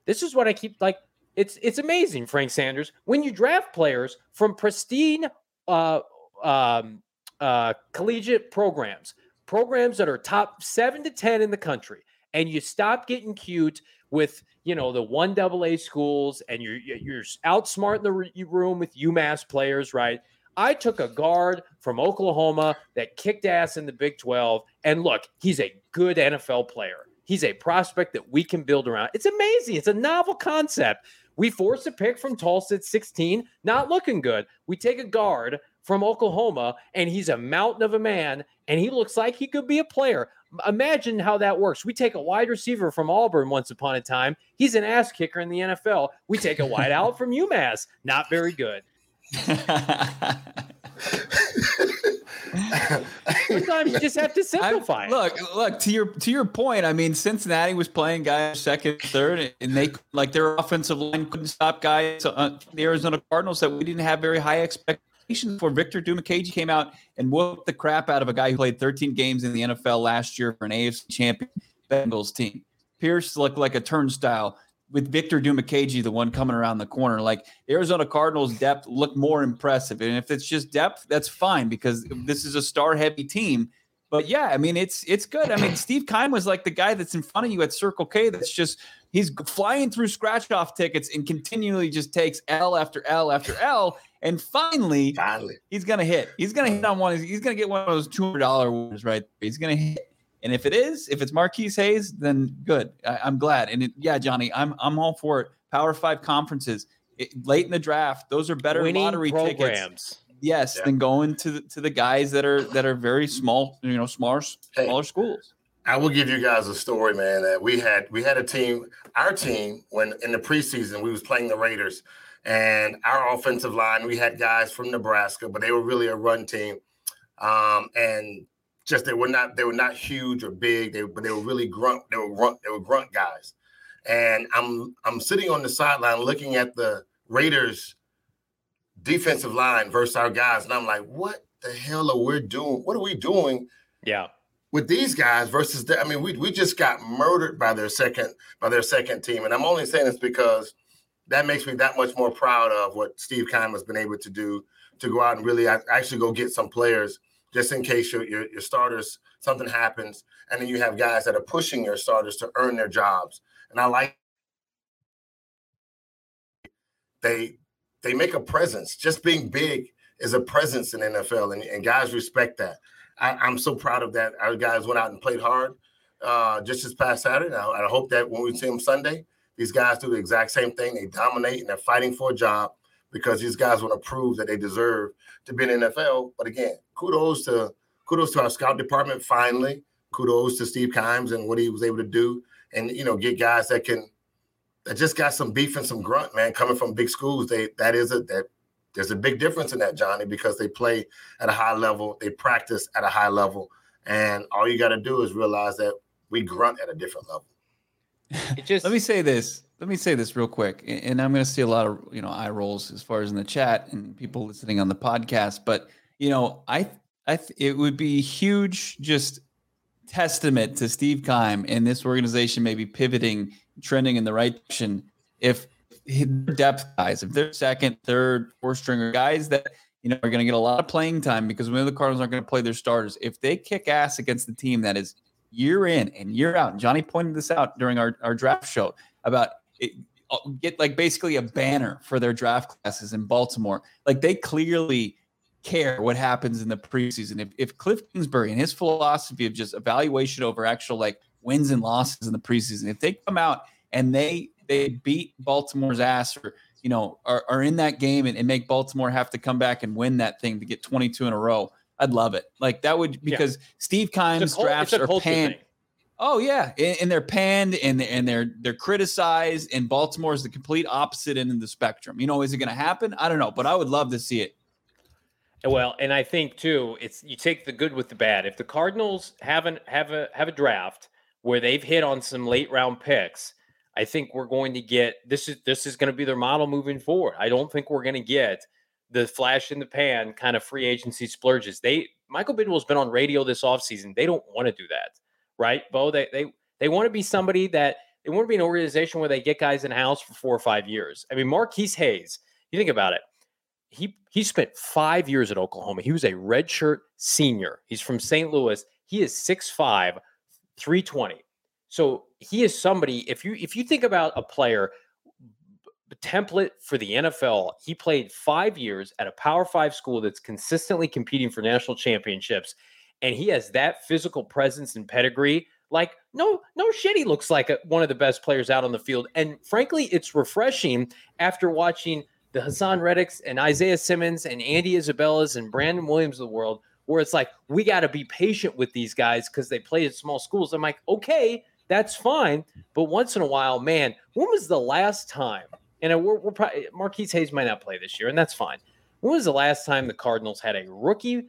This is what I keep like it's it's amazing, Frank Sanders. When you draft players from pristine uh, um, uh, collegiate programs, programs that are top seven to ten in the country, and you stop getting cute with you know the one double A schools, and you're you're outsmarting the room with UMass players, right? I took a guard from Oklahoma that kicked ass in the Big 12. And look, he's a good NFL player. He's a prospect that we can build around. It's amazing. It's a novel concept. We force a pick from Tulsa at 16, not looking good. We take a guard from Oklahoma, and he's a mountain of a man, and he looks like he could be a player. Imagine how that works. We take a wide receiver from Auburn once upon a time. He's an ass kicker in the NFL. We take a wide out from UMass. Not very good. Sometimes you just have to simplify. I, look, look to your to your point. I mean, Cincinnati was playing guys second, third, and they like their offensive line couldn't stop guys. Uh, the Arizona Cardinals that we didn't have very high expectations for. Victor Dimukeje came out and whooped the crap out of a guy who played 13 games in the NFL last year for an AFC champion Bengals team. Pierce looked like a turnstile with Victor Dimukeje, the one coming around the corner, like Arizona Cardinals depth look more impressive. And if it's just depth, that's fine because this is a star heavy team. But yeah, I mean it's it's good. I mean Steve Keim was like the guy that's in front of you at Circle K. That's just he's flying through scratch off tickets and continually just takes L after L after L. And finally, finally, he's gonna hit. He's gonna hit on one. He's gonna get one of those two hundred dollar ones right. He's gonna hit and if it is, if it's Marquis Hayes, then good. I, am glad. And it, yeah, Johnny, I'm I'm all for it. Power Five conferences it, late in the draft, those are better Winning lottery programs. tickets. Yes, yeah. than going to the, to the guys that are that are very small, you know, smaller smaller hey, schools. I will give you guys a story, man. That we had we had a team, our team, when in the preseason we was playing the Raiders, and our offensive line we had guys from Nebraska, but they were really a run team. Um, and just they were not they were not huge or big, they, but they were really grunt. They were grunt. They were grunt guys. And I'm I'm sitting on the sideline looking at the Raiders defensive line versus our guys, and I'm like, what the hell are we doing? What are we doing? Yeah. With these guys versus the, I mean, we we just got murdered by their second by their second team, and I'm only saying this because that makes me that much more proud of what Steve Keim has been able to do to go out and really actually go get some players just in case your, your, your starters something happens, and then you have guys that are pushing your starters to earn their jobs. And I like they they make a presence. Just being big is a presence in NFL, and, and guys respect that. I, am so proud of that. Our guys went out and played hard uh, just this past Saturday. I, I hope that when we see them Sunday, these guys do the exact same thing. They dominate and they're fighting for a job because these guys want to prove that they deserve to be in NFL. But again, kudos to kudos to our scout department. Finally, kudos to Steve Keim's and what he was able to do, and you know, get guys that can that just got some beef and some grunt, man, coming from big schools. They that is a that there's a big difference in that, Johnny, because they play at a high level, they practice at a high level, and all you got to do is realize that we grunt at a different level. It just let me say this. Let me say this real quick, and I'm going to see a lot of you know eye rolls as far as in the chat and people listening on the podcast. But you know, I I th- it would be huge just testament to Steve Keim and this organization maybe pivoting, trending in the right direction. If depth guys, if they're second, third, fourth stringer guys that you know are going to get a lot of playing time because when the Cardinals aren't going to play their starters, if they kick ass against the team that is year in and year out, Johnny pointed this out during our, our draft show about it, uh, get like basically a banner for their draft classes in Baltimore. Like they clearly care what happens in the preseason. If, if Cliff Kingsbury and his philosophy of just evaluation over actual like wins and losses in the preseason, if they come out and they they beat Baltimore's ass or you know are, are in that game and, and make Baltimore have to come back and win that thing to get 22 in a row, I'd love it. Like that would because yeah. Steve Keim's drafts are panned. Thing. Oh yeah, and, and, they're panned and and they're they're criticized. And Baltimore is the complete opposite end of the spectrum. You know, is it going to happen? I don't know, but I would love to see it. Well, and I think too, it's you take the good with the bad. If the Cardinals haven't have a have a draft where they've hit on some late round picks, I think we're going to get this is this is going to be their model moving forward. I don't think we're going to get the flash in the pan kind of free agency splurges. They Michael Bidwill's been on radio this offseason. They don't want to do that, right? Bo, they they they want to be somebody that they want to be an organization where they get guys in house for four or five years. I mean, Marquis Hayes, you think about it he he spent five years at Oklahoma. He was a redshirt senior. He's from St. Louis. He is 6'5, 320. So he is somebody. If you if you think about a player template for the NFL. He played five years at a Power Five school that's consistently competing for national championships, and he has that physical presence and pedigree. Like, no, no shit, he looks like a, one of the best players out on the field. And frankly, it's refreshing after watching the Haason Reddicks and Isaiah Simmons and Andy Isabellas and Brandon Williams of the world, where it's like, we got to be patient with these guys because they play at small schools. I'm like, okay, that's fine. But once in a while, man, when was the last time? And we're, we're probably Marquis Hayes might not play this year, and that's fine. When was the last time the Cardinals had a rookie,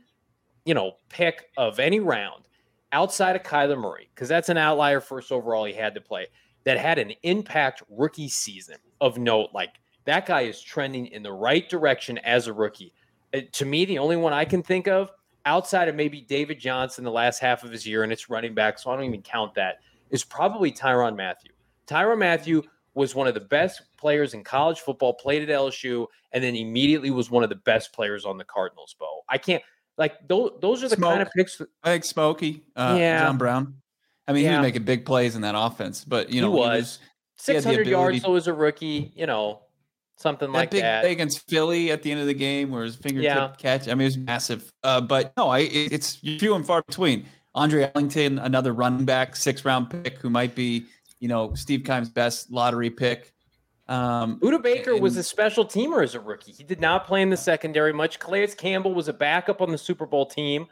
you know, pick of any round outside of Kyler Murray? Because that's an outlier first overall he had to play that had an impact rookie season of note. Like that guy is trending in the right direction as a rookie. Uh, to me, the only one I can think of outside of maybe David Johnson the last half of his year, and it's running back, so I don't even count that is probably Tyrann Mathieu. Tyrann Mathieu was one of the best players in college football, played at LSU, and then immediately was one of the best players on the Cardinals, Bo. I can't like those those are the Smoke. kind of picks I think Smokey, uh, yeah. John Brown. I mean, yeah. he was making big plays in that offense, but you know, he was, he was 600 he yards so as a rookie, you know, something like that like big that. against Philly at the end of the game where his fingertip yeah. catch. I mean, it was massive. Uh, but no, I it's few and far between. Andre Ellington, another running back, six round pick who might be, you know, Steve Keim's best lottery pick. Um, Budda Baker and, was a special teamer as a rookie. He did not play in the secondary much. Calais Campbell was a backup on the Super Bowl team.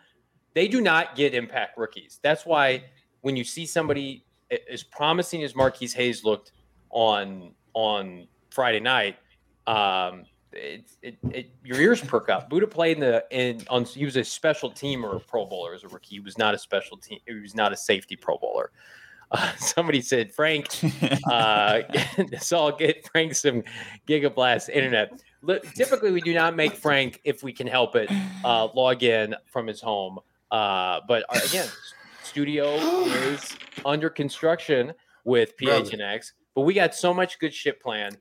They do not get impact rookies. That's why when you see somebody as promising as Marquis Hayes looked on on Friday night, um, it, it, it, your ears perk up. Budda played in the in on he was a special teamer Pro Bowler as a rookie. He was not a special team. He was not a safety Pro Bowler. Uh, somebody said Frank. Uh, so I'll get Frank some Gigablast internet. Look, typically, we do not make Frank if we can help it uh, log in from his home. Uh, but uh, again, studio is under construction with PHNX. But we got so much good shit planned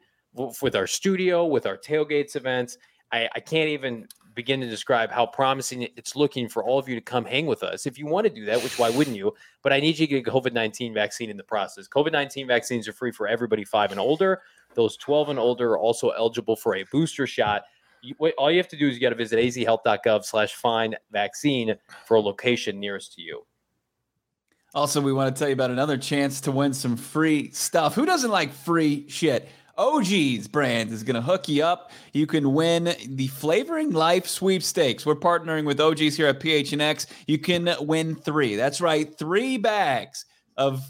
with our studio, with our tailgates events. I, I can't even begin to describe how promising it's looking for all of you to come hang with us. If you want to do that, which why wouldn't you? But I need you to get a COVID 19 vaccine in the process. COVID 19 vaccines are free for everybody five and older. Those 12 and older are also eligible for a booster shot. You, all you have to do is you got to visit azhealth.gov slash find vaccine for a location nearest to you. Also, we want to tell you about another chance to win some free stuff. Who doesn't like free shit? OGeez brand is going to hook you up. You can win the Flavoring Life sweepstakes. We're partnering with OGeez here at PHNX. You can win three. That's right, three bags of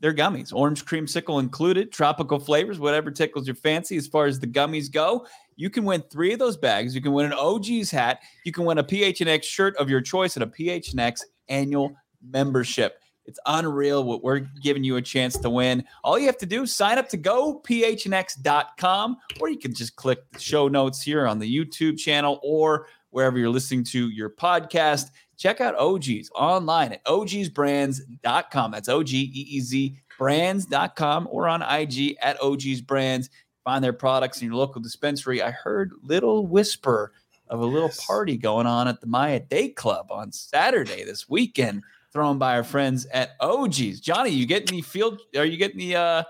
their gummies, orange creamsicle included, tropical flavors, whatever tickles your fancy as far as the gummies go. You can win three of those bags. You can win an OGeez hat. You can win a PHNX shirt of your choice and a PHNX annual membership. It's unreal what we're giving you a chance to win. All you have to do is sign up to gophnx.com, or you can just click the show notes here on the YouTube channel or wherever you're listening to your podcast. Check out OGeez online at ogeezbrands.com. That's O G E E Z brands.com or on IG at OGeez Brands. Find their products in your local dispensary. I heard little whisper of a little party going on at the Maya Day Club on Saturday this weekend thrown by our friends at OGeez. Johnny, you getting the field? Are you getting the uh,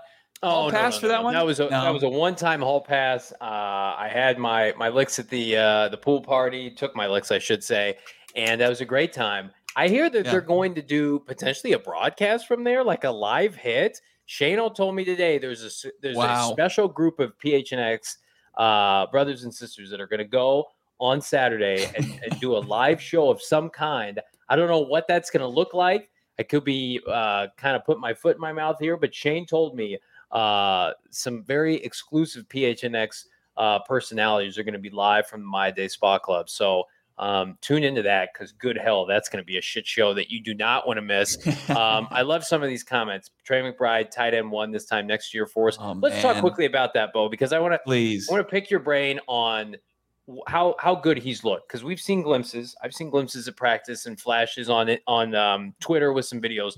hall oh, pass no, no, for that one? That was a that was a one time hall pass. Uh, I had my my licks at the uh, the pool party. Took my licks, I should say, and that was a great time. I hear that yeah. they're going to do potentially a broadcast from there, like a live hit. Shano told me today there's a there's wow. a special group of PHNX uh, brothers and sisters that are going to go on Saturday and, and do a live show of some kind. I don't know what that's going to look like. I could be uh, kind of put my foot in my mouth here, but Shane told me uh, some very exclusive PHNX uh, personalities are going to be live from the My Day Spa Club. So um, tune into that because good hell, that's going to be a shit show that you do not want to miss. Um, I love some of these comments. Trey McBride, tight end one this time next year for us. Oh, Let's man. talk quickly about that, Bo, because I want to please I want to pick your brain on how how good he's looked because we've seen glimpses. I've seen glimpses of practice and flashes on it on um, Twitter with some videos.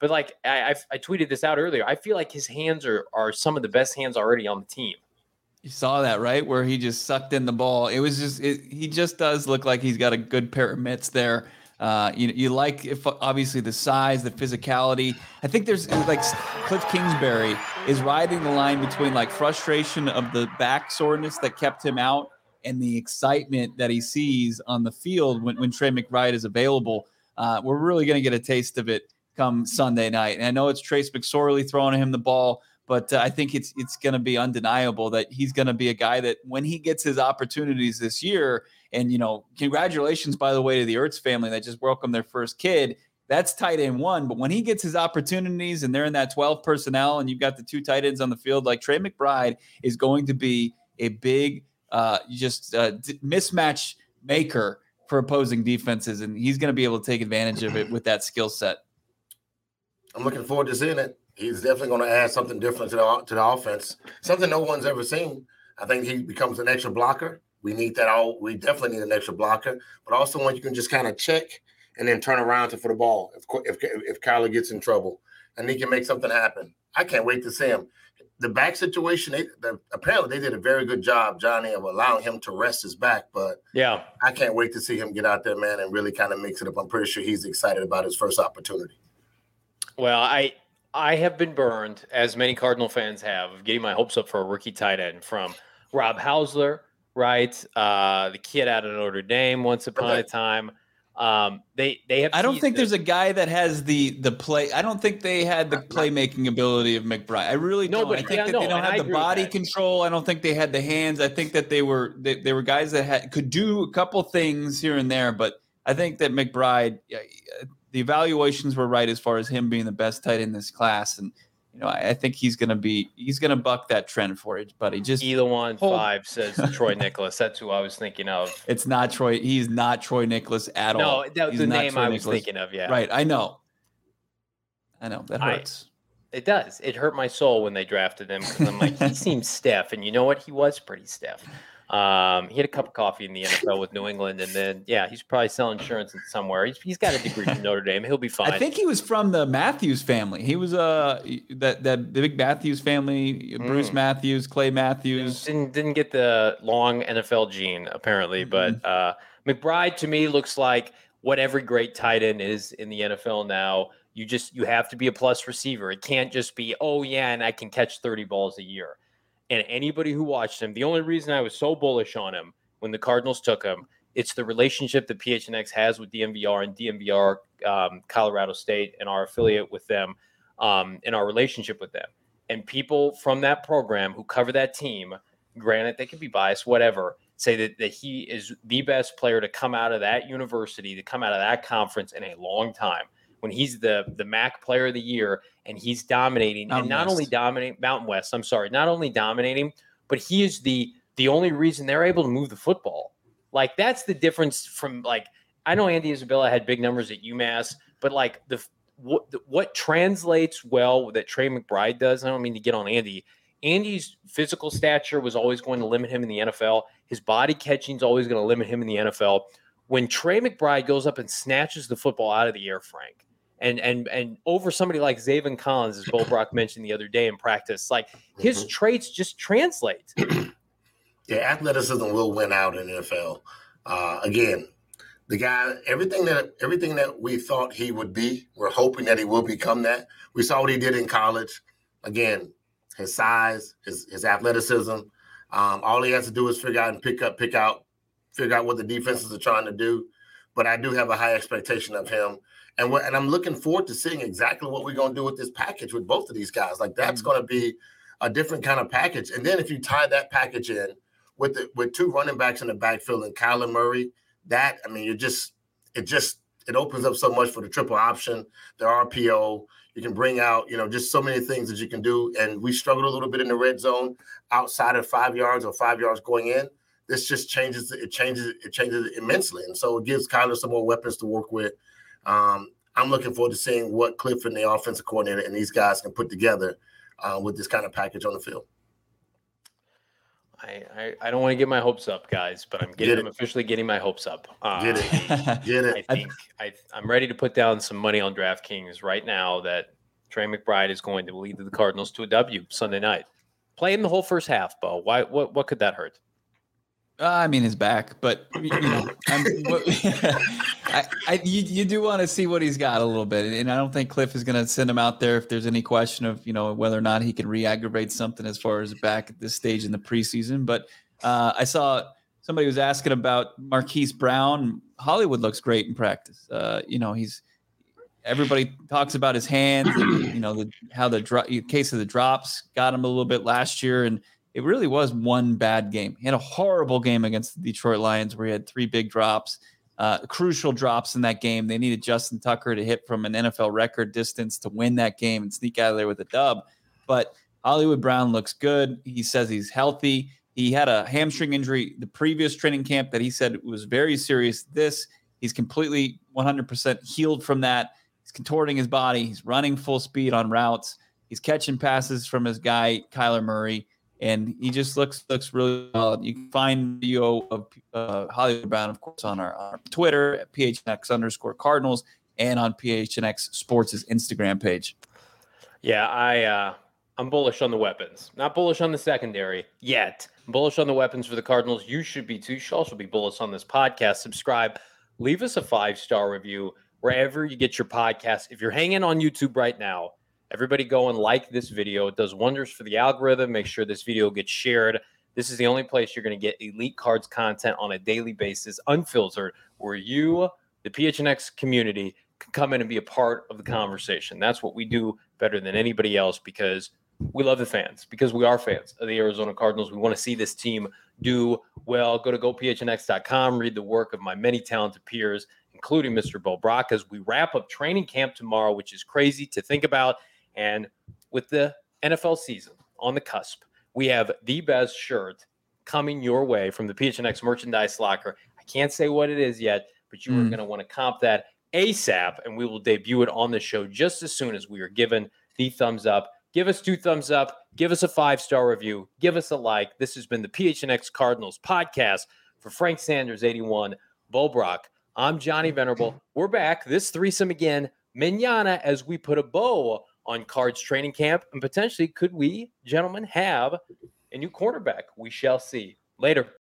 But like I, I've, I tweeted this out earlier, I feel like his hands are are some of the best hands already on the team. You saw that right where he just sucked in the ball. It was just it, he just does look like he's got a good pair of mitts there. Uh, you you like if obviously the size, the physicality. I think there's like Cliff Kingsbury is riding the line between like frustration of the back soreness that kept him out and the excitement that he sees on the field when, when Trey McBride is available. Uh, we're really going to get a taste of it come Sunday night. And I know it's Trace McSorley throwing him the ball, but uh, I think it's it's going to be undeniable that he's going to be a guy that when he gets his opportunities this year, and you know, congratulations by the way to the Ertz family that just welcomed their first kid. That's tight end one, but when he gets his opportunities and they're in that 12 personnel and you've got the two tight ends on the field, like Trey McBride is going to be a big uh, just uh, mismatch maker for opposing defenses, and he's going to be able to take advantage of it with that skill set. I'm looking forward to seeing it. He's definitely going to add something different to the to the offense, something no one's ever seen. I think he becomes an extra blocker. We need that all. We definitely need an extra blocker, but also one you can just kind of check and then turn around to for the ball if if if Kyler gets in trouble and he can make something happen. I can't wait to see him. The back situation, they, the, apparently they did a very good job, Johnny, of allowing him to rest his back. But yeah, I can't wait to see him get out there, man, and really kind of mix it up. I'm pretty sure he's excited about his first opportunity. Well, I I have been burned, as many Cardinal fans have, of getting my hopes up for a rookie tight end from Rob Housler, right? Uh, the kid out of Notre Dame once upon okay. a time. Um, they they have. I don't think there's a guy that has the the play. I don't think they had the playmaking ability of McBride. I really don't. I think yeah, that no, they don't have the body control. I don't think they had the hands. I think that they were they, they were guys that had could do a couple things here and there, but I think that McBride the evaluations were right as far as him being the best tight in this class, and you know I, I think he's going to be he's going to buck that trend for it. He just either one hold. five says Troy Niklas. That's who I was thinking of. It's not Troy. He's not Troy Niklas at all. no, all. No, the name Troy I was thinking of. Yeah, right. I know. I know that hurts. I, it does. It hurt my soul when they drafted him because I'm like, he seems stiff, and you know what? He was pretty stiff. Um, he had a cup of coffee in the NFL with New England, and then yeah, he's probably selling insurance somewhere. He's, he's got a degree from Notre Dame. He'll be fine. I think he was from the Matthews family. He was uh that that the big Matthews family. Bruce mm. Matthews, Clay Matthews. Didn't didn't get the long NFL gene apparently, mm-hmm. but uh, McBride to me looks like what every great tight end is in the NFL now. You just you have to be a plus receiver. It can't just be oh yeah, and I can catch thirty balls a year and anybody who watched him, the only reason I was so bullish on him when the Cardinals took him, it's the relationship that PHNX has with DNVR and DNVR um, Colorado State and our affiliate with them um, and our relationship with them. And people from that program who cover that team, granted they could be biased, whatever, say that, that he is the best player to come out of that university, to come out of that conference in a long time when he's the the MAC Player of the Year and he's dominating, Mountain and not West. only dominating Mountain West. I'm sorry, not only dominating, but he is the the only reason they're able to move the football. Like that's the difference from like I know Andy Isabella had big numbers at UMass, but like the what what translates well that Trey McBride does. I don't mean to get on Andy. Andy's physical stature was always going to limit him in the NFL. His body catching is always going to limit him in the NFL. When Trey McBride goes up and snatches the football out of the air, Frank, and and and over somebody like Zaven Collins, as Bo Brock mentioned the other day in practice, like his mm-hmm. traits just translate. yeah, athleticism will win out in NFL. Uh, again, the guy, everything that everything that we thought he would be, we're hoping that he will become that. We saw what he did in college. Again, his size, his his athleticism. Um, all he has to do is figure out and pick up, pick out, figure out what the defenses are trying to do. But I do have a high expectation of him and and I'm looking forward to seeing exactly what we're going to do with this package with both of these guys. Like that's mm-hmm. going to be a different kind of package. And then if you tie that package in with the, with two running backs in the backfield and Kyler Murray, that I mean, you just it just it opens up so much for the triple option, the RPO. You can bring out, you know, just so many things that you can do. And we struggled a little bit in the red zone outside of five yards or five yards going in. This just changes it changes it changes it immensely. And so it gives Kyler some more weapons to work with um, I'm looking forward to seeing what Cliff and the offensive coordinator and these guys can put together uh, with this kind of package on the field. I, I, I, don't want to get my hopes up, guys, but I'm getting I'm officially getting my hopes up. Uh, get it, get it. I think I, I'm ready to put down some money on DraftKings right now that Trey McBride is going to lead the Cardinals to a W Sunday night. Playing the whole first half, Bo. Why? What? What could that hurt? Uh, I mean, his back, but you know, I I, you, you do want to see what he's got a little bit, and I don't think Cliff is going to send him out there if there's any question of you know whether or not he can re-aggravate something as far as back at this stage in the preseason. But uh, I saw somebody was asking about Marquise Brown. Hollywood looks great in practice. Uh, you know, he's everybody talks about his hands, and, you know, the, how the dro- case of the drops got him a little bit last year, and it really was one bad game. He had a horrible game against the Detroit Lions where he had three big drops, uh, crucial drops in that game. They needed Justin Tucker to hit from an NFL record distance to win that game and sneak out of there with a dub. But Hollywood Brown looks good. He says he's healthy. He had a hamstring injury the previous training camp that he said was very serious. This, he's completely 100% healed from that. He's contorting his body. He's running full speed on routes. He's catching passes from his guy Kyler Murray, and he just looks looks really solid. You can find video of uh, Hollywood Brown, of course, on our, our Twitter at PHNX underscore Cardinals and on PHNX Sports' Instagram page. Yeah, I uh, I'm bullish on the weapons. Not bullish on the secondary yet. I'm bullish on the weapons for the Cardinals. You should be too. You should also be bullish on this podcast. Subscribe. Leave us a five star review wherever you get your podcast. If you're hanging on YouTube right now, everybody go and like this video. It does wonders for the algorithm. Make sure this video gets shared. This is the only place you're going to get elite cards content on a daily basis, unfiltered, where you, the PHNX community, can come in and be a part of the conversation. That's what we do better than anybody else because we love the fans, because we are fans of the Arizona Cardinals. We want to see this team do well. Go to gophnx.com, read the work of my many talented peers, including Mr. Bo Brock, as we wrap up training camp tomorrow, which is crazy to think about. And with the NFL season on the cusp, we have the best shirt coming your way from the PHNX merchandise locker. I can't say what it is yet, but you mm. are going to want to comp that ASAP, and we will debut it on the show just as soon as we are given the thumbs up. Give us two thumbs up, give us a five star review, give us a like. This has been the PHNX Cardinals podcast for Frank Sanders, 81, Bo Brock. I'm Johnny Venerable. We're back. This threesome again, manana, as we put a bow on Cards training camp. And potentially, could we, gentlemen, have a new quarterback? We shall see. Later.